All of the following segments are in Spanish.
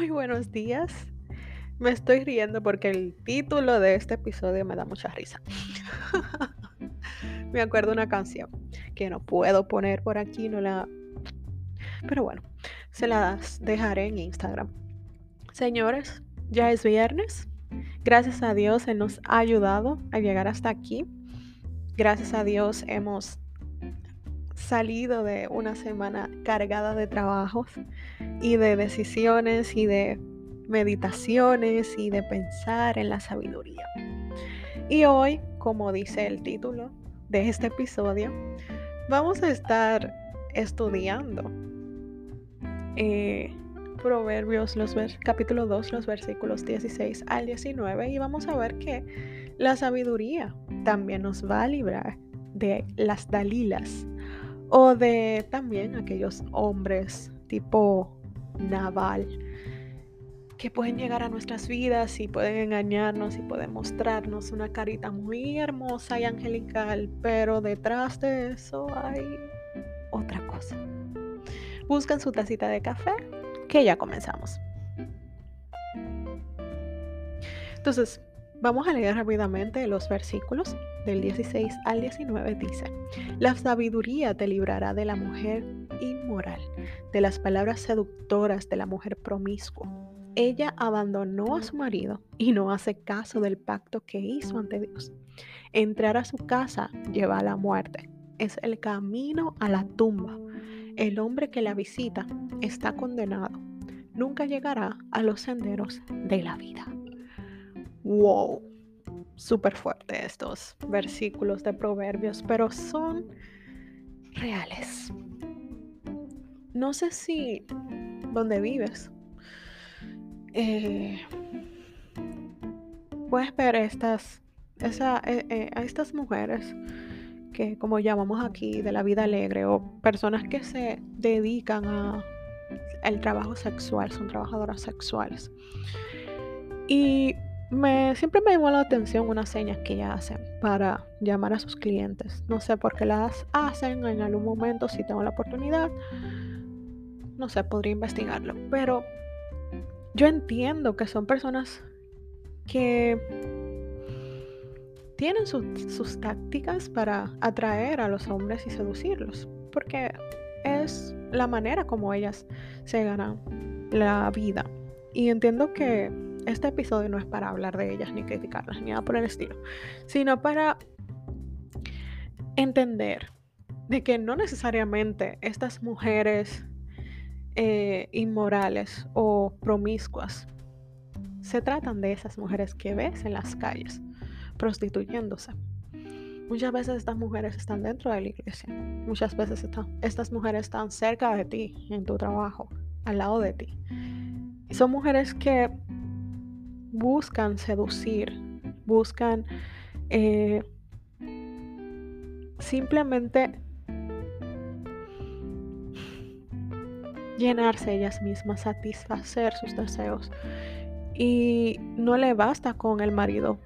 Muy buenos días. Me estoy riendo porque el título de este episodio me da mucha risa. me acuerdo una canción que no puedo poner por aquí, no la... Pero bueno, se las dejaré en Instagram. Señores, ya es viernes. Gracias a Dios Él nos ha ayudado a llegar hasta aquí. Gracias a Dios hemos salido de una semana cargada de trabajos y de decisiones y de meditaciones y de pensar en la sabiduría. Y hoy, como dice el título de este episodio, vamos a estar estudiando eh, Proverbios, los capítulo 2, los versículos 16 al 19 y vamos a ver que la sabiduría también nos va a librar de las dalilas o de también aquellos hombres tipo naval que pueden llegar a nuestras vidas y pueden engañarnos y pueden mostrarnos una carita muy hermosa y angelical, pero detrás de eso hay otra cosa. Buscan su tacita de café, que ya comenzamos. Entonces, Vamos a leer rápidamente los versículos del 16 al 19. Dice, la sabiduría te librará de la mujer inmoral, de las palabras seductoras de la mujer promiscua. Ella abandonó a su marido y no hace caso del pacto que hizo ante Dios. Entrar a su casa lleva a la muerte. Es el camino a la tumba. El hombre que la visita está condenado. Nunca llegará a los senderos de la vida. Wow, súper fuerte estos versículos de proverbios, pero son reales. No sé si donde vives eh, puedes ver estas, eh, eh, a estas mujeres que como llamamos aquí de la vida alegre o personas que se dedican a el trabajo sexual, son trabajadoras sexuales. Y me, siempre me llamó la atención unas señas que ellas hacen para llamar a sus clientes. No sé por qué las hacen en algún momento, si tengo la oportunidad. No sé, podría investigarlo. Pero yo entiendo que son personas que tienen sus tácticas para atraer a los hombres y seducirlos. Porque es la manera como ellas se ganan la vida. Y entiendo que este episodio no es para hablar de ellas ni criticarlas ni nada por el estilo, sino para entender de que no necesariamente estas mujeres eh, inmorales o promiscuas se tratan de esas mujeres que ves en las calles prostituyéndose. Muchas veces estas mujeres están dentro de la iglesia. Muchas veces estas mujeres están cerca de ti, en tu trabajo, al lado de ti. Y son mujeres que buscan seducir, buscan eh, simplemente llenarse ellas mismas, satisfacer sus deseos. Y no le basta con el marido.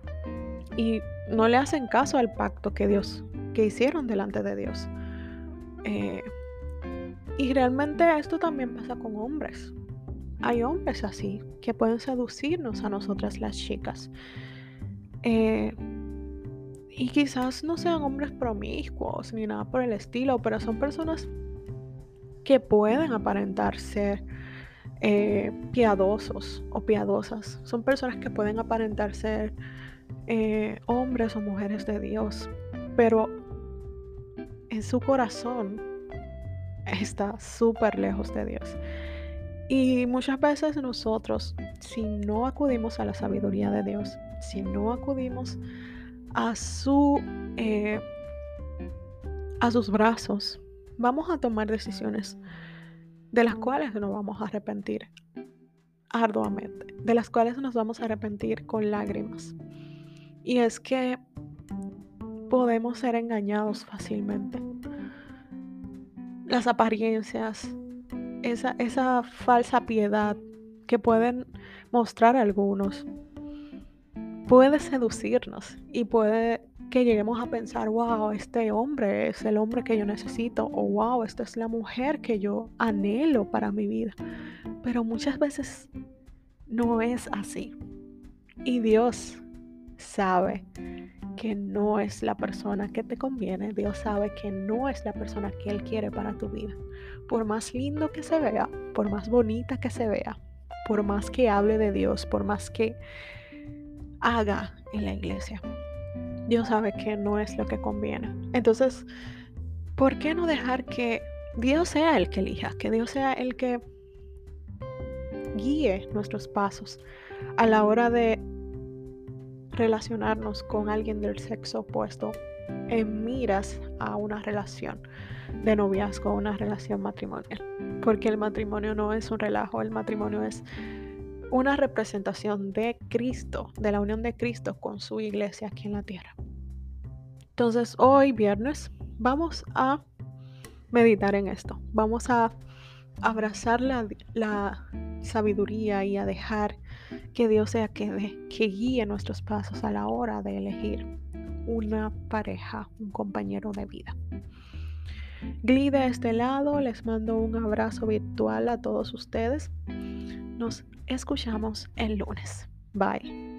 Y no le hacen caso al pacto que Dios, que hicieron delante de Dios. Eh, y realmente esto también pasa con hombres hay hombres así que pueden seducirnos a nosotras las chicas. Eh, y quizás no sean hombres promiscuos ni nada por el estilo, pero son personas que pueden aparentar ser eh, piadosos o piadosas. Son personas que pueden aparentar ser eh, hombres o mujeres de Dios, pero en su corazón está súper lejos de Dios. Y muchas veces nosotros, si no acudimos a la sabiduría de Dios, si no acudimos a su eh, a sus brazos, vamos a tomar decisiones de las cuales nos vamos a arrepentir arduamente, de las cuales nos vamos a arrepentir con lágrimas. Y es que podemos ser engañados fácilmente. Las apariencias, esa, falsa piedad que pueden mostrar algunos puede seducirnos y puede que lleguemos a pensar, wow, este hombre es el hombre que yo necesito, o wow, esta es la mujer que yo anhelo para mi vida. Pero muchas veces no es así. Y Dios sabe que no es la persona que te conviene. Dios sabe que no es la persona que Él quiere para tu vida. Por más lindo que se vea, por más bonita que se vea, por más que hable de Dios, por más que haga en la iglesia. Dios sabe que no es lo que conviene. Entonces, ¿por qué no dejar que Dios sea el que elija, que Dios sea el que guíe nuestros pasos a la hora de relacionarnos con alguien del sexo opuesto en miras a una relación de noviazgo, una relación matrimonial. Porque el matrimonio no es un relajo, el matrimonio es una representación de Cristo, de la unión de Cristo con su iglesia aquí en la tierra. Entonces, hoy viernes vamos a meditar en esto. Vamos a abrazar la, la sabiduría y a dejar que Dios sea que, guíe nuestros pasos a la hora de elegir una pareja, un compañero de vida. Glee de este lado, les mando un abrazo virtual a todos ustedes. Nos escuchamos el lunes. Bye.